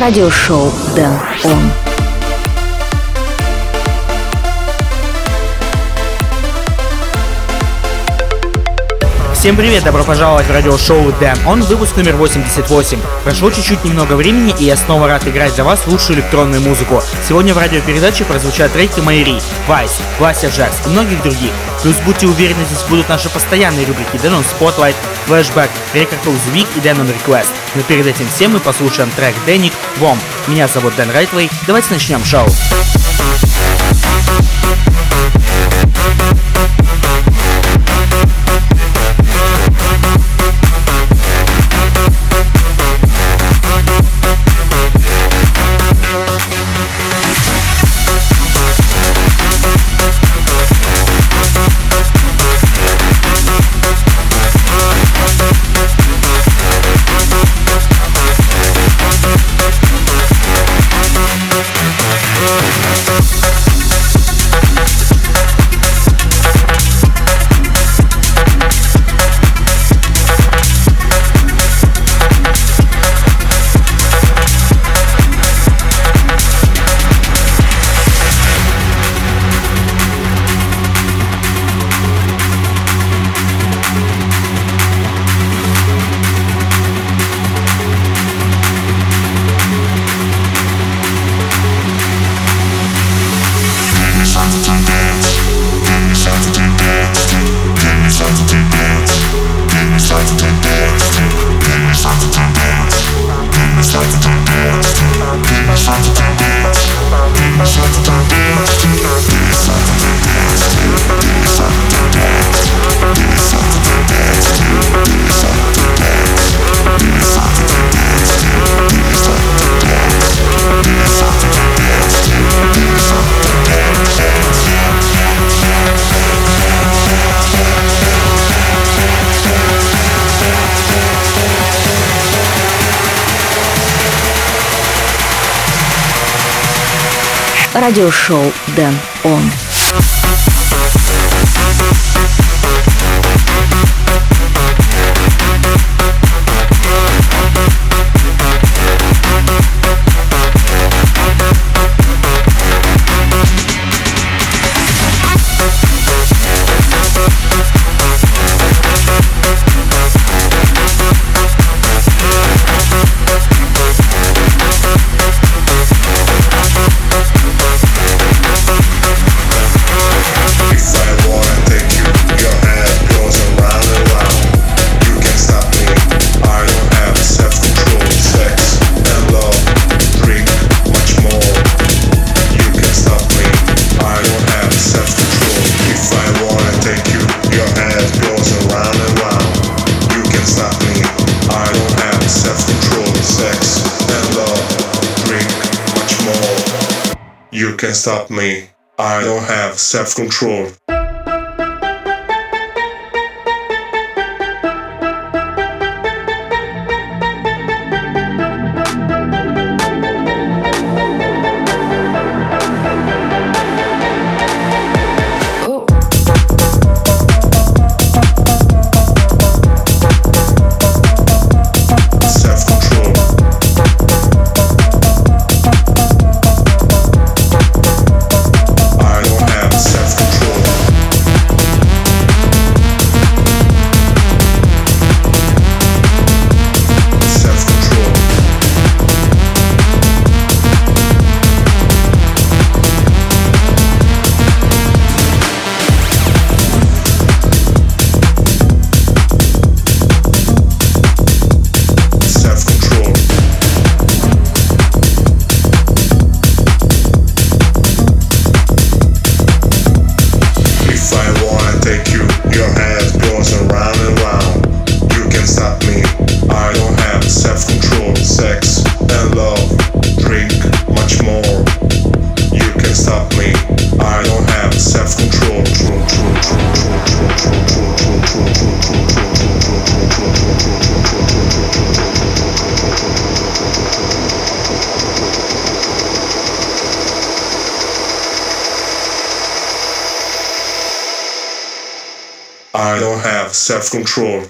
радиошоу Дэн Он. Всем привет, добро пожаловать в радиошоу Дэн. Он выпуск номер 88. Прошло чуть-чуть немного времени, и я снова рад играть для вас лучшую электронную музыку. Сегодня в радиопередаче прозвучат треки Майри, Вайс, Вася Джекс и многих других. Плюс будьте уверены, здесь будут наши постоянные рубрики Denon Spotlight, Flashback, Record of the Week и Denon Request. Но перед этим всем мы послушаем трек Деник Вом. Меня зовут Дэн Райтвей. Давайте начнем шоу. Радиошоу Дэн Он. Stop me. I don't have self control. Control.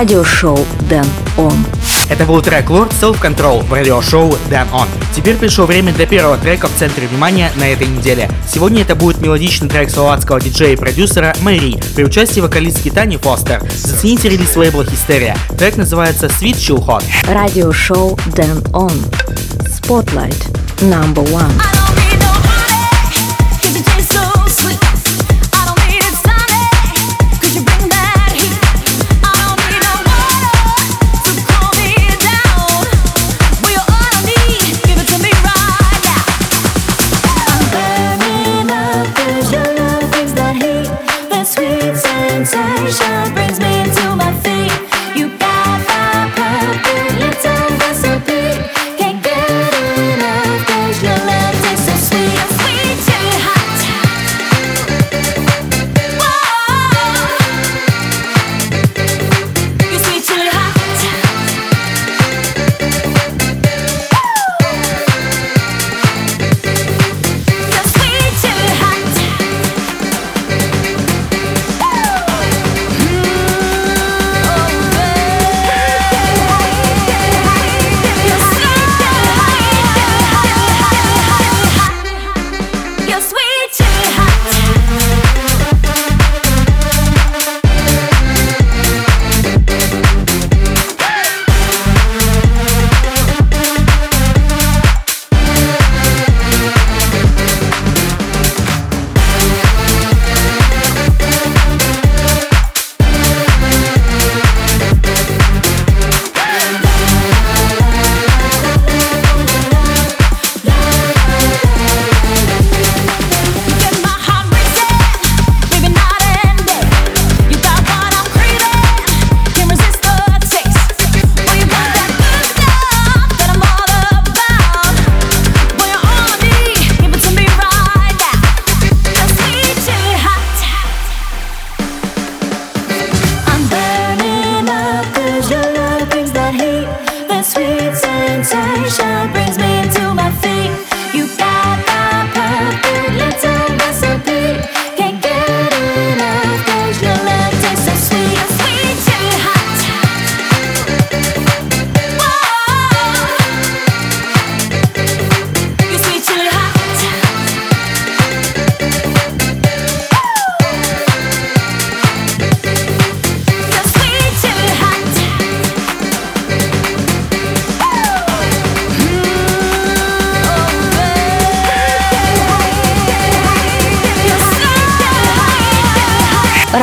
радиошоу Дэн Он. Это был трек Lord Self Control в радиошоу Дэн Он. Теперь пришло время для первого трека в центре внимания на этой неделе. Сегодня это будет мелодичный трек словацкого диджея и продюсера Мэри при участии вокалистки Тани Фостер. Зацените релиз лейбла Хистерия. Трек называется Sweet Chill Hot. Радиошоу Дэн Он. Spotlight. Number one.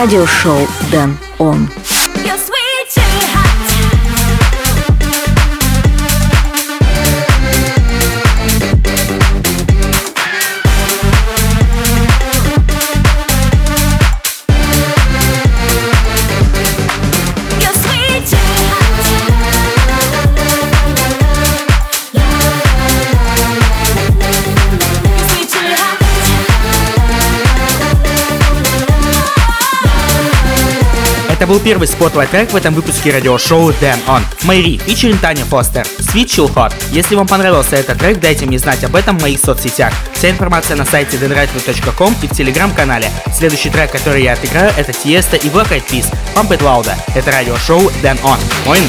радиошоу «Дэн Он». был первый spotlight трек в этом выпуске радиошоу Damn On. Мэри и Таня Фостер. Sweet Chill Hot. Если вам понравился этот трек, дайте мне знать об этом в моих соцсетях. Вся информация на сайте denrightly.com и в телеграм-канале. Следующий трек, который я отыграю, это Tiësto и Black Eyed Peas. Pump It Louder. Это радиошоу Damn On. Мой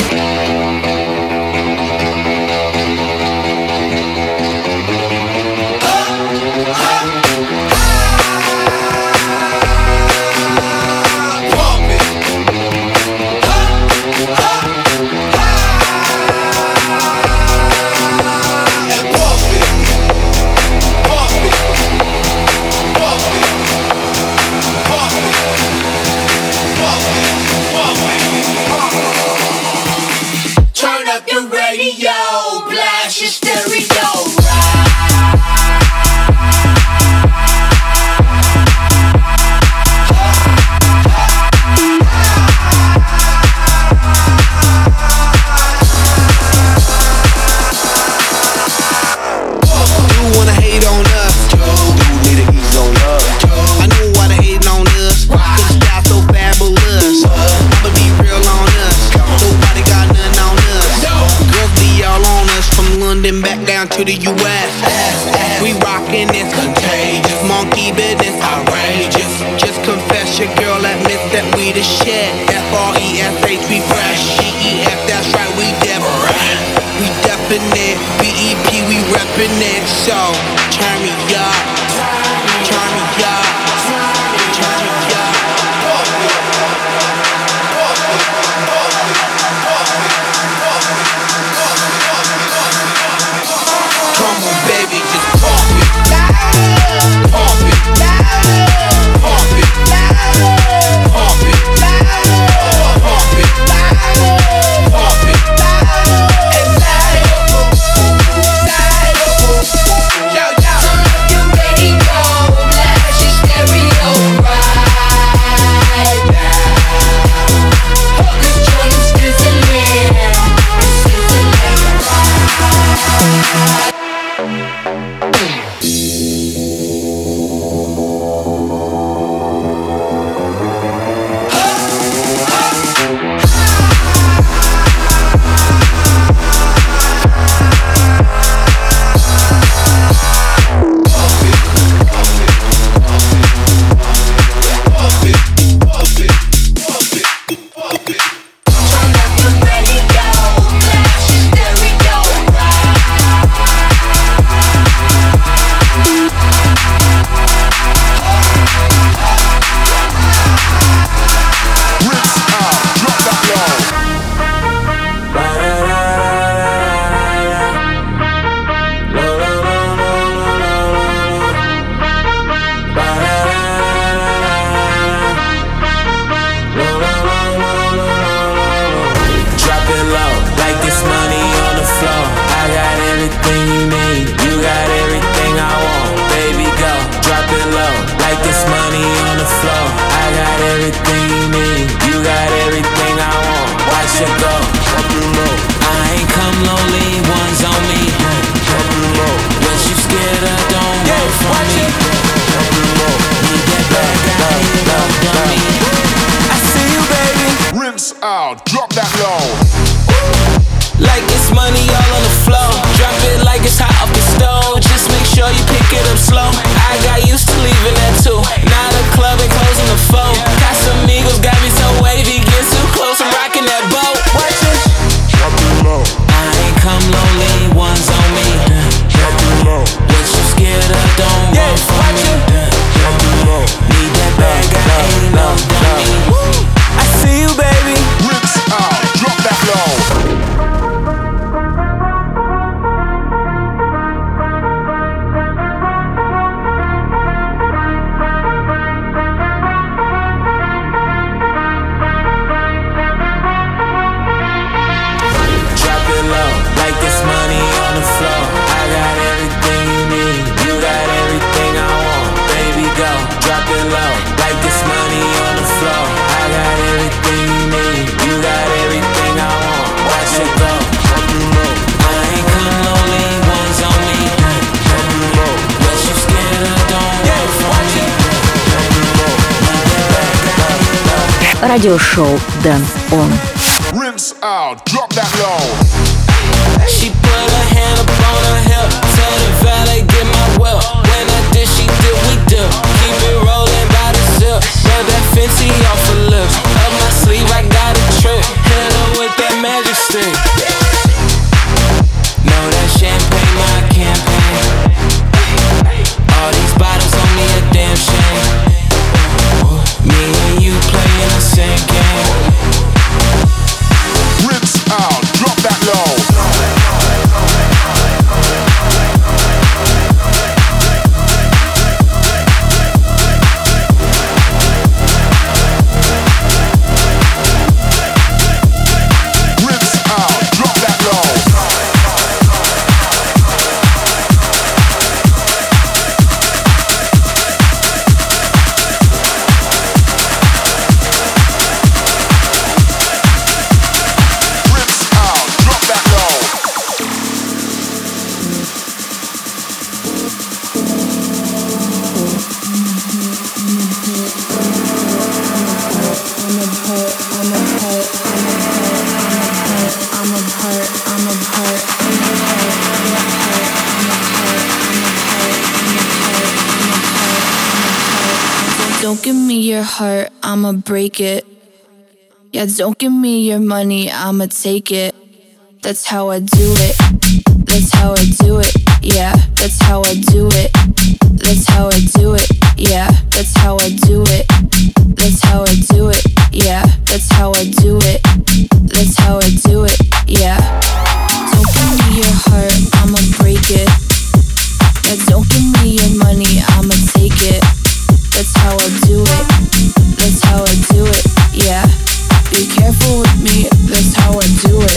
I'ma break it. Yeah, don't give me your money, I'ma take it. That's how I do it. That's how I do it. Yeah, that's how I do it. That's how I do it. Yeah, that's how I do it. That's how I do it. Yeah, that's how I do it. That's how I do it. Yeah. Don't give me your heart, I'ma break it. Yeah, don't give me your money, I'ma take it. That's how I do it. With me. That's how I do it.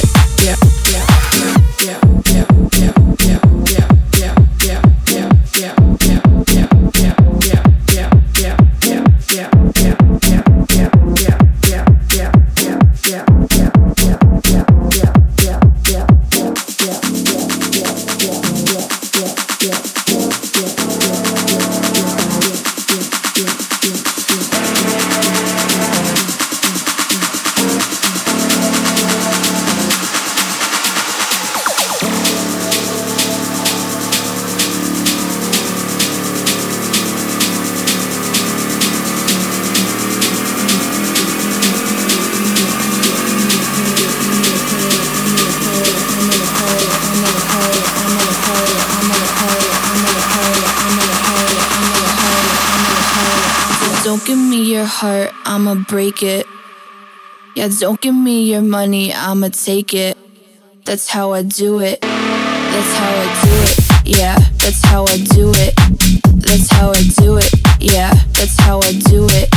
Your heart, I'ma break it. Yeah, don't give me your money, I'ma take it. That's how I do it. That's how I do it. Yeah, that's how I do it. That's how I do it. Yeah, that's how I do it.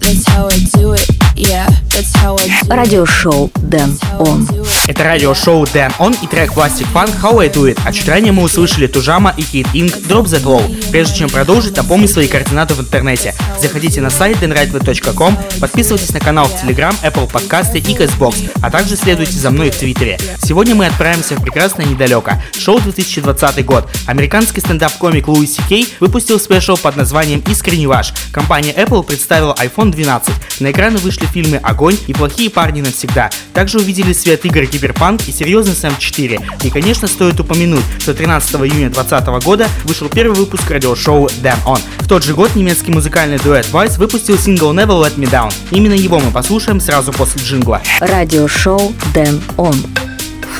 That's how I do it. Yeah, that's how I do it. Радиошоу Дэн That's how I Он. do it. Это радиошоу Dan On и трек Plastic Funk How I Do It, а чуть ранее мы услышали Тужама и Kid Inc. Drop That Low. Прежде чем продолжить, напомню свои координаты в интернете. Заходите на сайт denrightway.com, подписывайтесь на канал в Telegram, Apple подкасты и CastBox, а также следуйте за мной в Твиттере. Сегодня мы отправимся в прекрасное недалеко. Шёл 2020 год. Американский стендап-комик Луи Си Кей выпустил special под названием «Искренне ваш». Компания Apple представила iPhone 12. На экраны вышли фильмы «Огонь» и «Плохие парни навсегда». Также увидели свет игр Киберпанк и серьезный Сэм 4. И, конечно, стоит упомянуть, что 13 июня 2020 года вышел первый выпуск радиошоу Damn On. В тот же год немецкий музыкальный дуэт VIZE выпустил сингл Never Let Me Down. Именно его мы послушаем сразу после джингла. Радиошоу Дэн Он.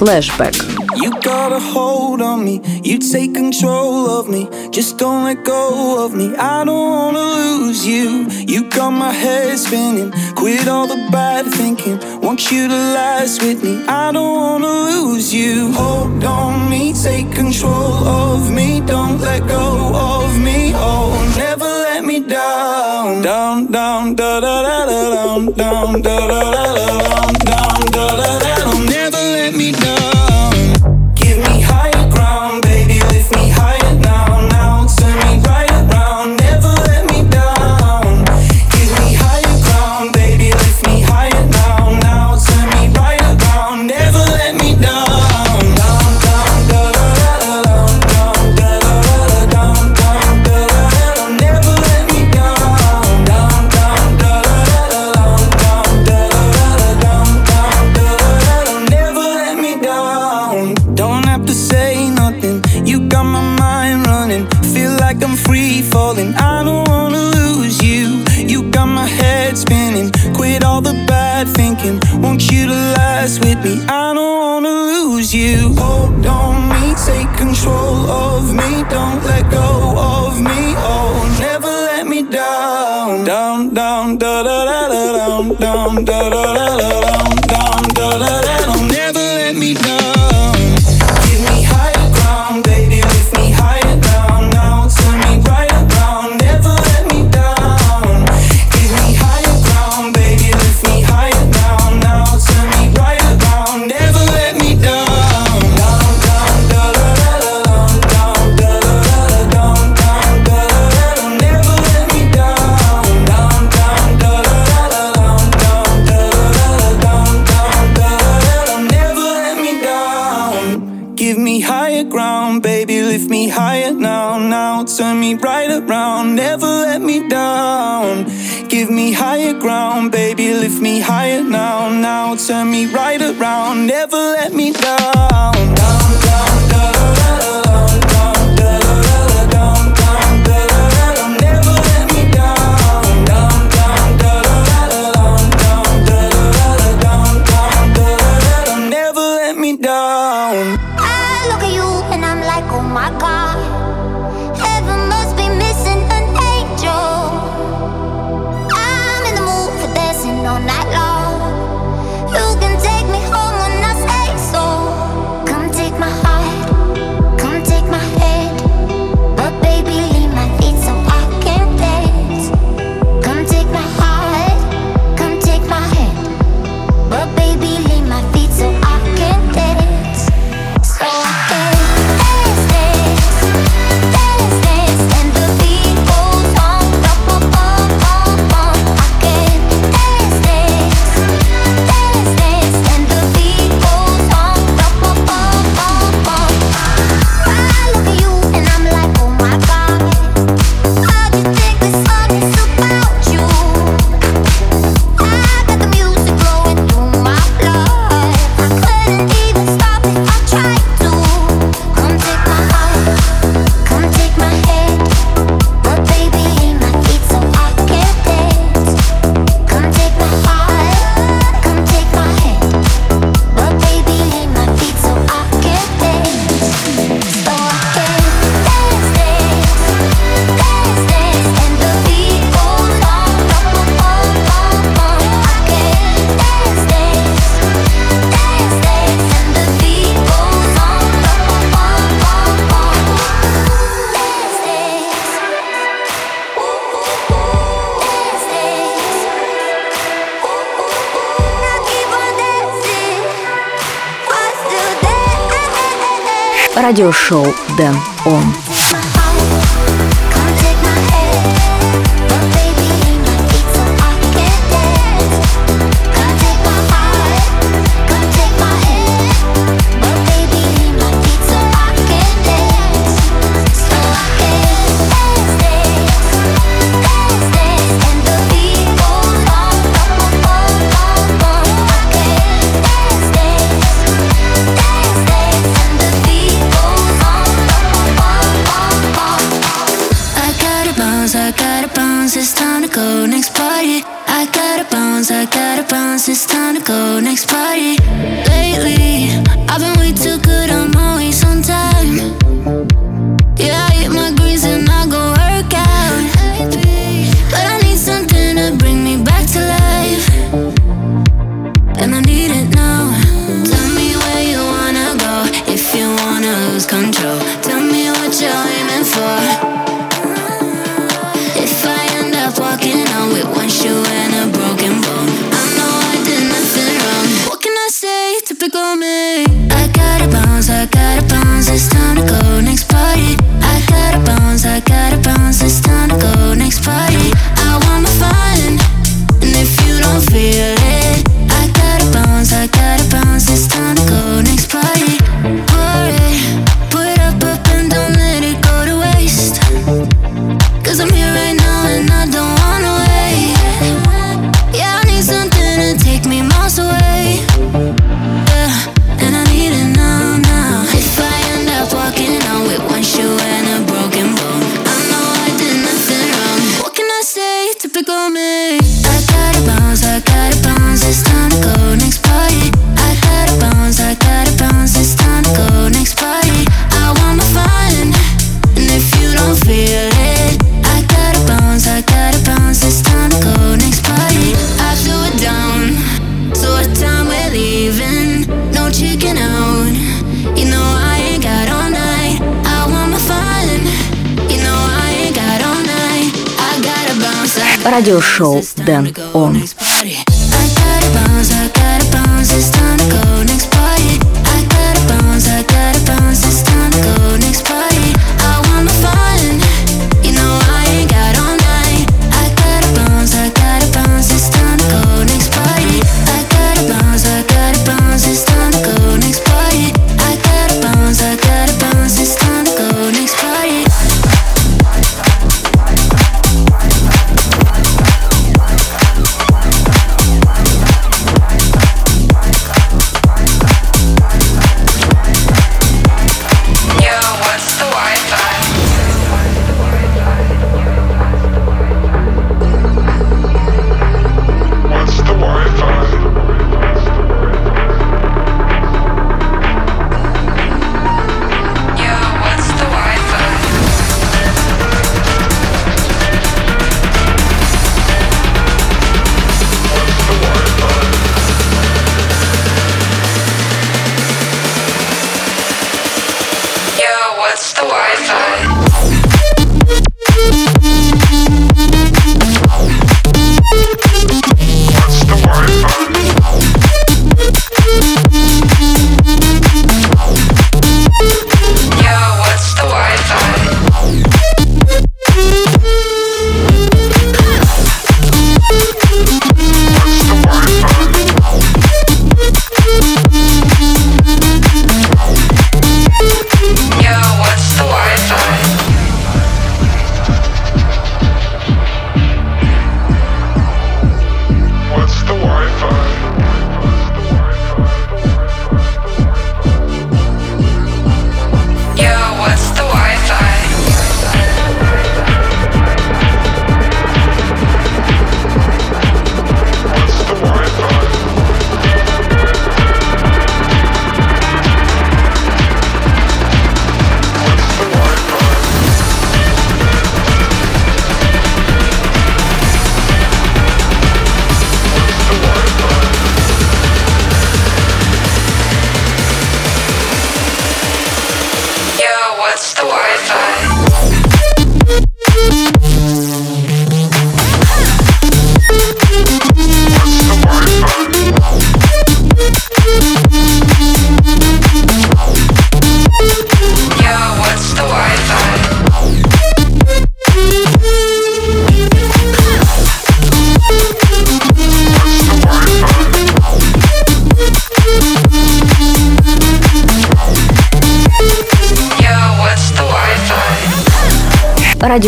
Flashback. You got a hold on me, you take control of me, just don't let go of me. I don't wanna lose you. You got my head spinning, quit all the bad thinking. Want you to last with me, I don't wanna lose you. Hold on me, take control of me, don't let go of me. Oh, never let me down, down, down, da da da da down, down, da da da da down, down, da da. Радиошоу Дэн Он. me. I got a bounce, I got a bounce this time. Радиошоу Дэн Он. I gotta bounce, I gotta bounce,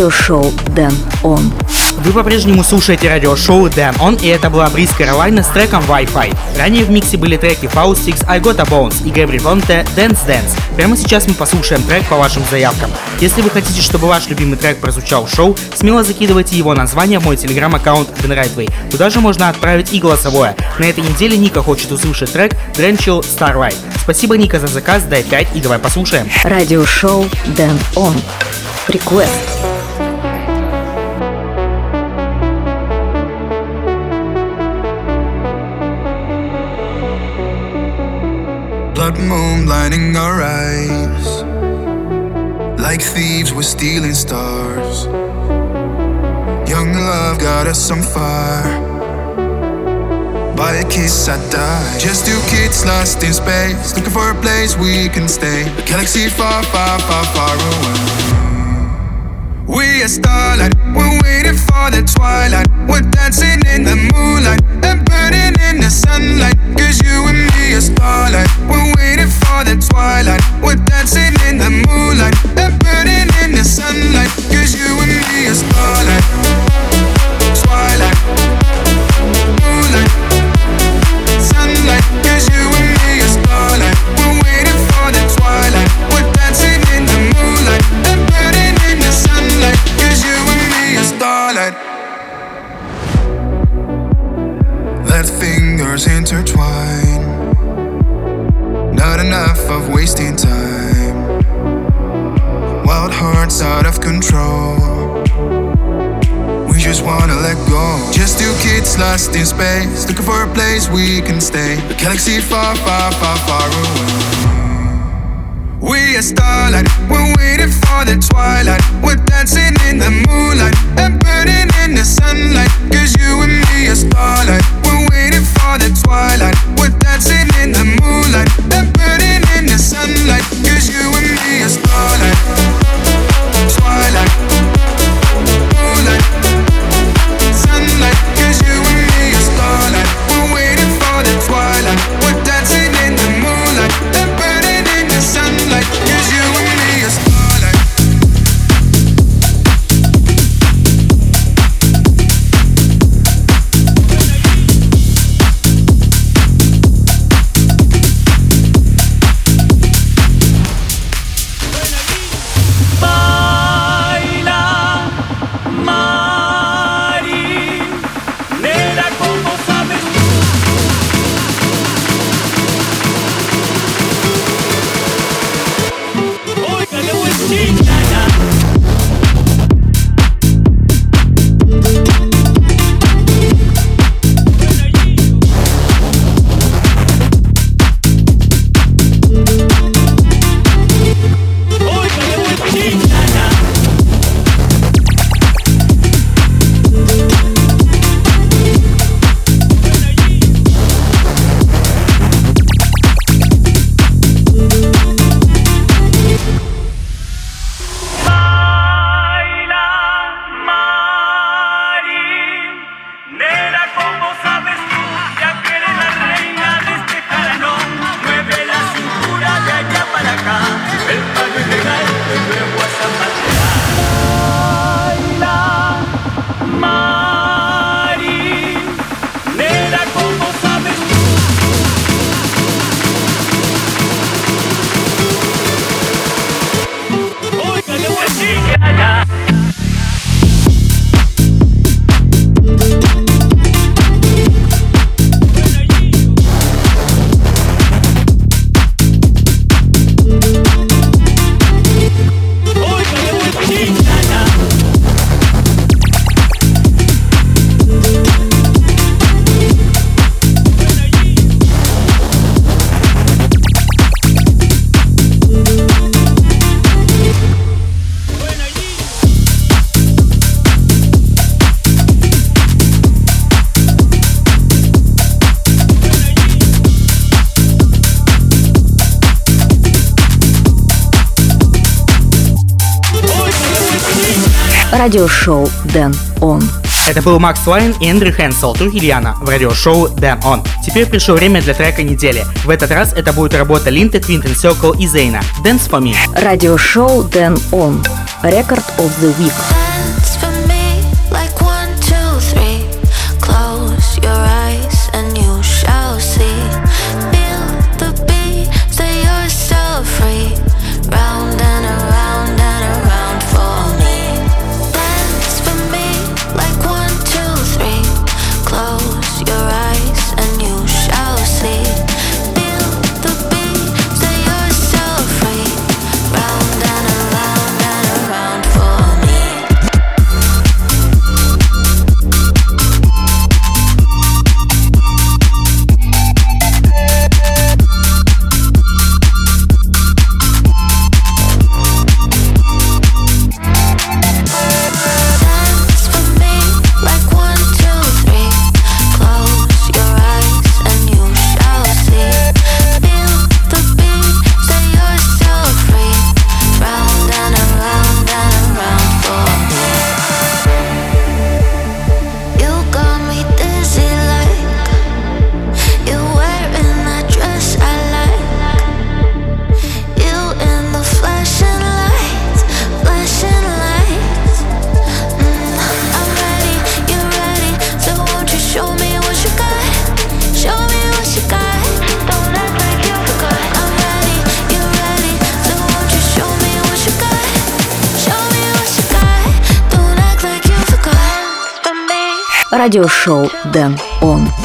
Радиошоу Дэн Он. Вы по-прежнему слушаете радиошоу Damn On, и это была Бриз Каролайна с треком Wi-Fi. Ранее в миксе были треки Faustix, I Got a Bones и Габри Понте Dance Dance. Прямо сейчас мы послушаем трек по вашим заявкам. Если вы хотите, чтобы ваш любимый трек прозвучал в шоу, смело закидывайте его название в мой телеграм-аккаунт Right Way. Туда же можно отправить и голосовое. На этой неделе Ника хочет услышать трек Drenchill Starlight. Спасибо, Ника, за заказ, дай 5 и давай послушаем. Радиошоу Дэн Он. Request. Moon blinding our eyes. Like thieves, we're stealing stars. Young love got us on fire. By a kiss, I die. Just two kids lost in space, looking for a place we can stay. A galaxy far, far, far, far away. We are starlight, we're waiting for the twilight. We're dancing in the moonlight and burning in the sunlight. Cause you and me We're waiting for the twilight. We're dancing in the moonlight and burning in the sunlight. Cause you and me are starlight. Twilight. it's out of control. We just wanna let go. Just two kids lost in space, looking for a place we can stay. A galaxy far, far, far, far away. We are starlight, we're waiting for the twilight. We're dancing in the moonlight and burning in the sunlight. Cause you and me are starlight, we're waiting for the twilight. We're dancing in the moonlight. радиошоу «Дэн Он». Это был Макс Уайн и Эндрю Хенсел, друг Ильяна, в радиошоу Damn On. Теперь пришло время для трека недели. В этот раз это будет работа Линта, Квинтен Сёкл и Зейна. Dance for me. Радиошоу Damn On. Рекорд of the Week. радиошоу «Дэн Он».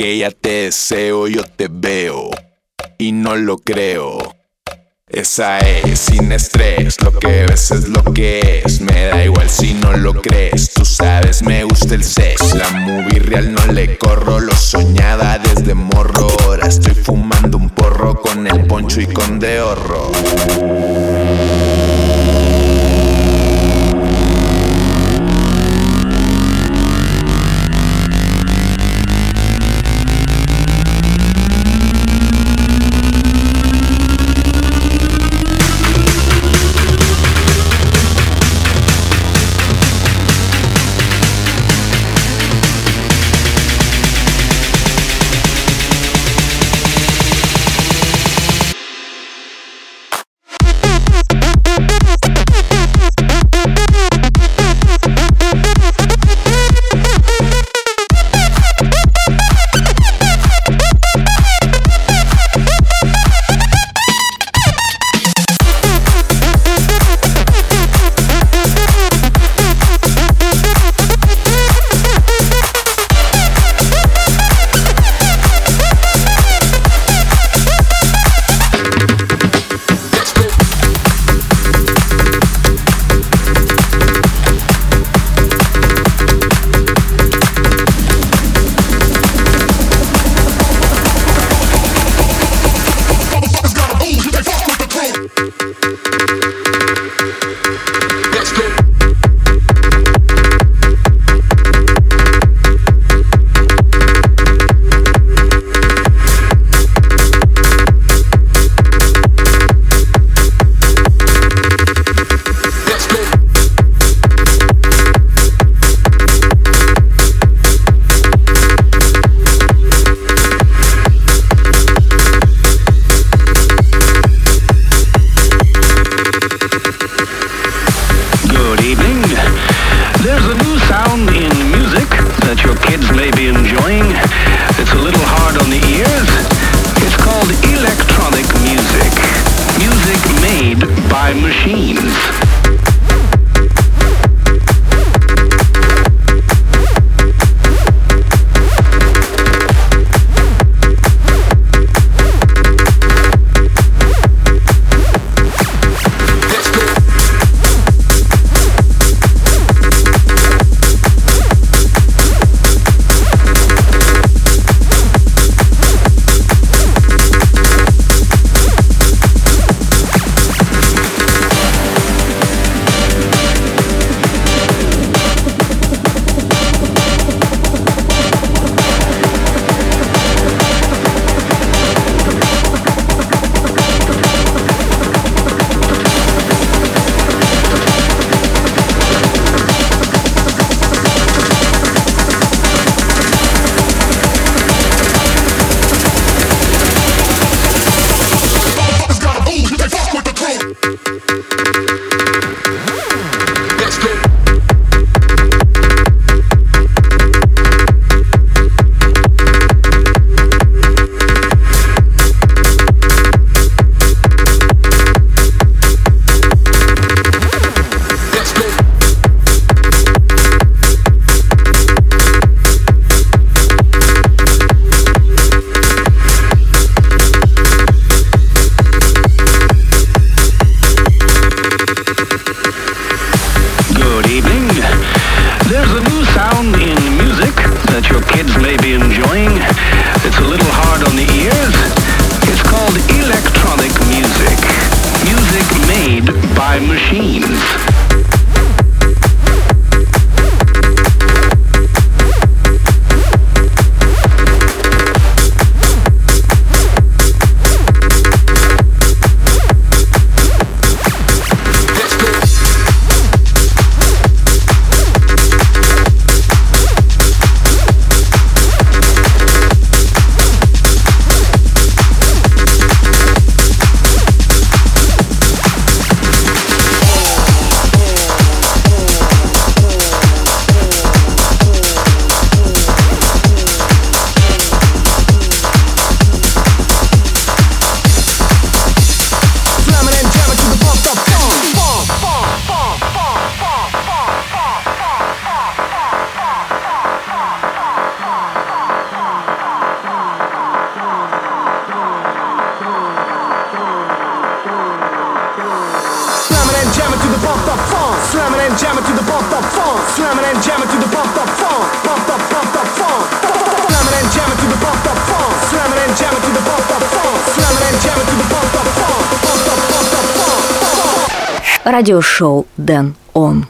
que ya te deseo, yo te veo y no lo creo. Esa es sin estrés, lo que ves es lo que es. Me da igual si no lo crees, tú sabes, me gusta el sex. La movie real no le corro, lo soñaba desde morro. Ahora estoy fumando un porro con el poncho y con de horror. Радиошоу Дэн Он.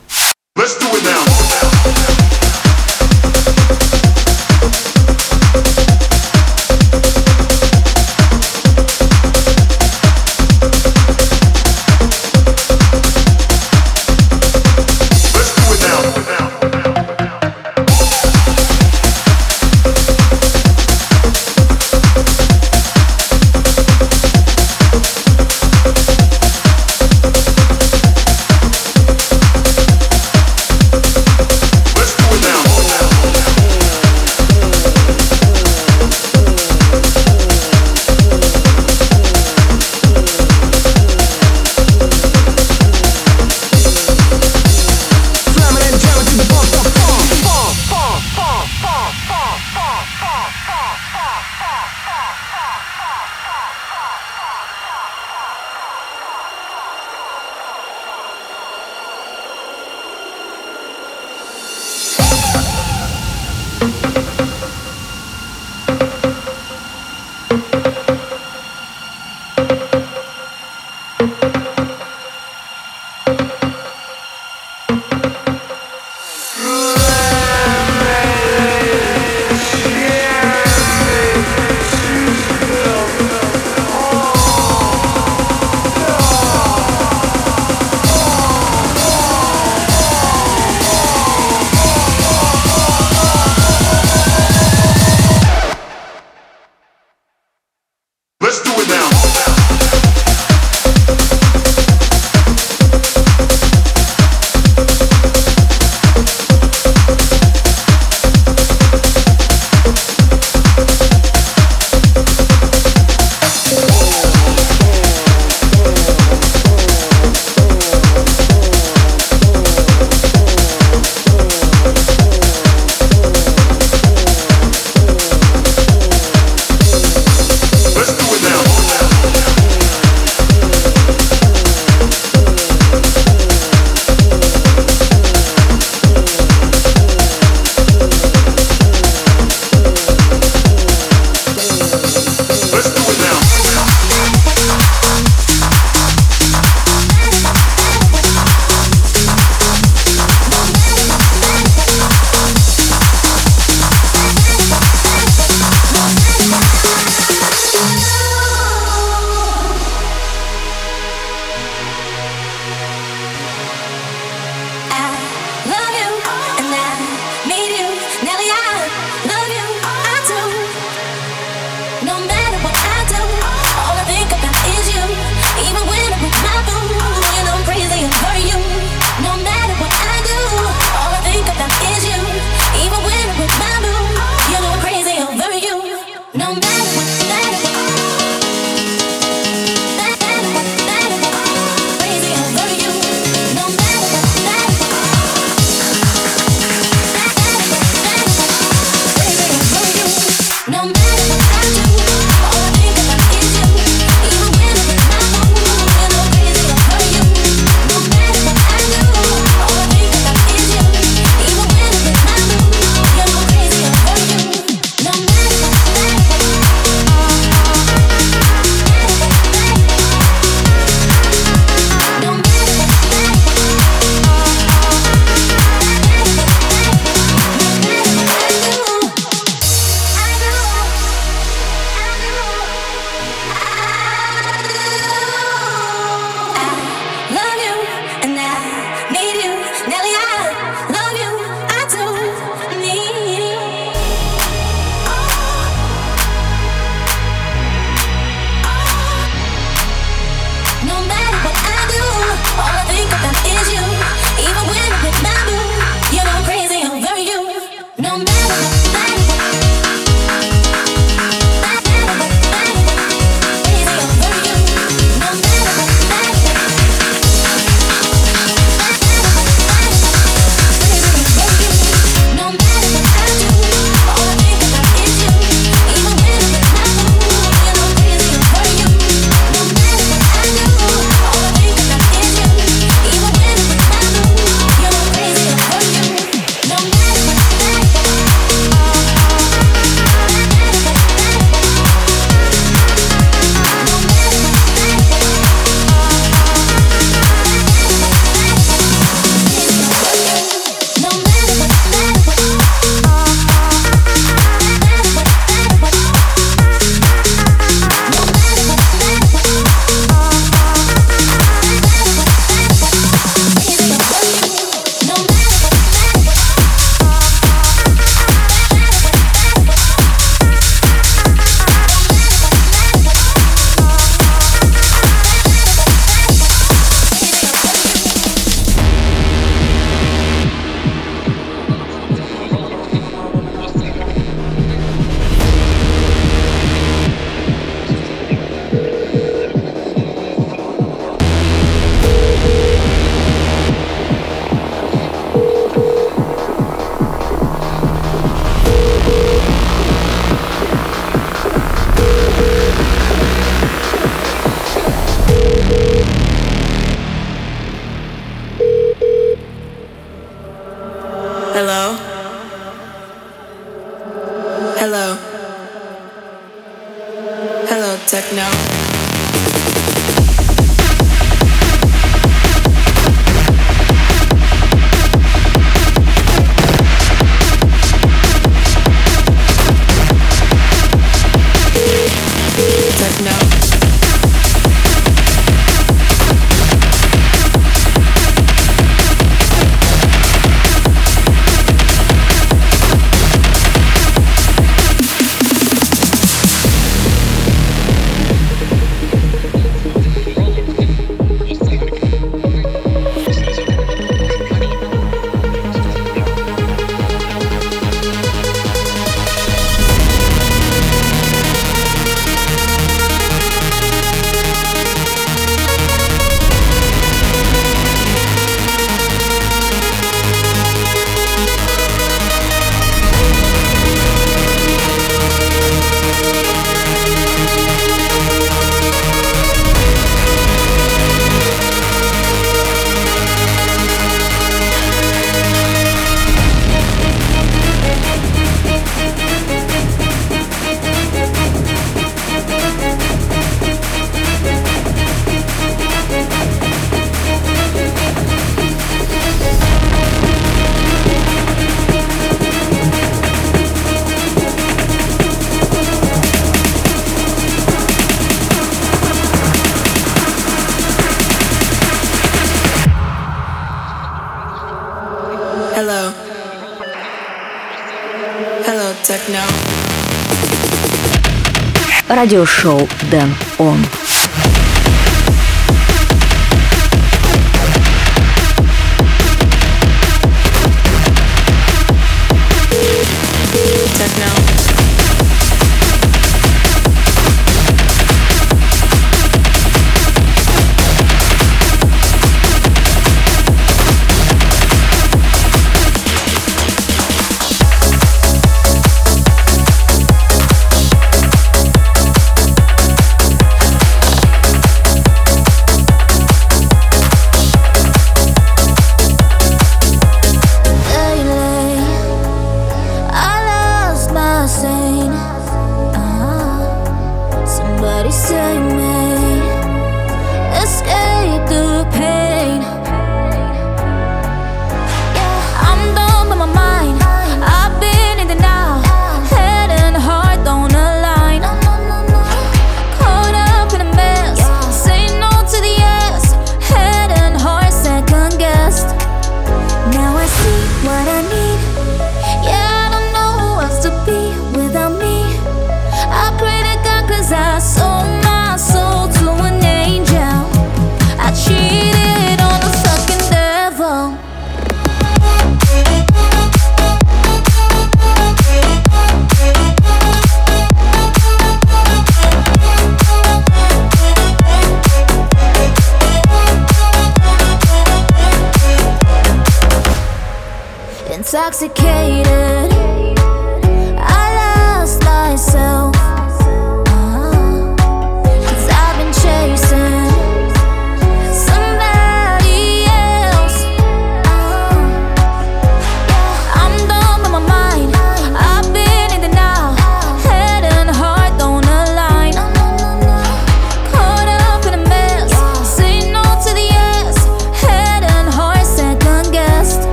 Радиошоу Дэн Он.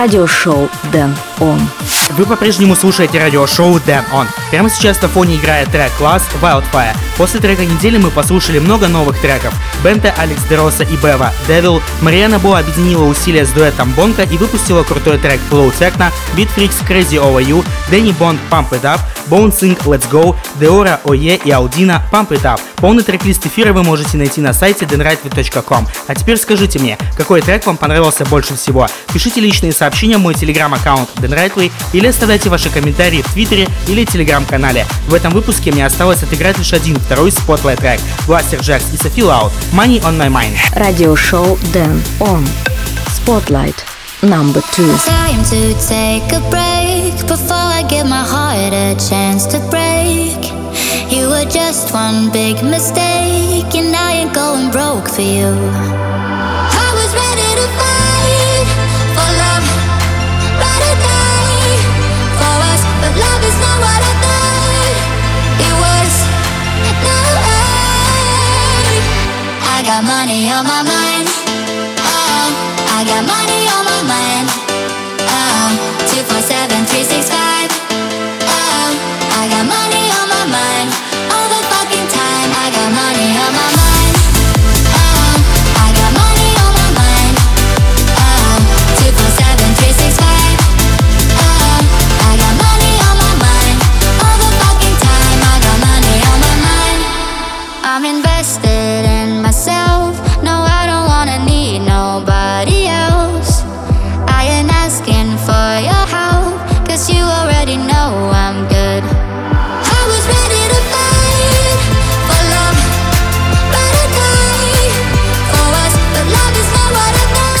Радиошоу Дэн Он. Вы по-прежнему слушаете радиошоу Damn On. Прямо сейчас на фоне играет трек класс Wildfire. После трека недели мы послушали много новых треков. Бента, Алекс Дероса и Бева, Devil, Мариана Бо объединила усилия с дуэтом Бонка и выпустила крутой трек Flow Techno, Beat Freaks Crazy Over You, Дэнни Бонд Pump It Up, Bone Sing Let's Go, Деора, Ое и Аудина Pump It Up. Полный трек-лист эфира вы можете найти на сайте denrightway.com. А теперь скажите мне, какой трек вам понравился больше всего? Пишите личные сообщения в мой телеграм-аккаунт denrightway или оставляйте ваши комментарии в твиттере или телеграм-канале. В этом выпуске мне осталось отыграть лишь один, второй spotlight трек. Blasterjaxx и Софи Лаут. Money on my mind. Радиошоу Den ON. Spotlight number two. Time to take a break before I give my heart a chance to break. You were just one big mistake, and I ain't going broke for you. I was ready to fight for love, ride or die for us, but love is not what I thought it was. No way. I got money on my mind.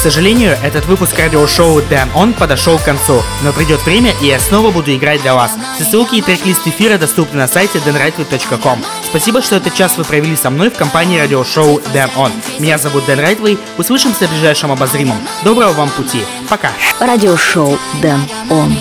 Сожалению, этот выпуск радиошоу Damn On подошел к концу, но придет время, и я снова буду играть для вас. Все ссылки и трек-лист эфира доступны на сайте denrightway.com. Спасибо, что этот час вы провели со мной в компании радиошоу Damn On. Меня зовут Дэн Райтвей, услышимся в ближайшем обозримом. Доброго вам пути, пока! Радиошоу Дэн Он.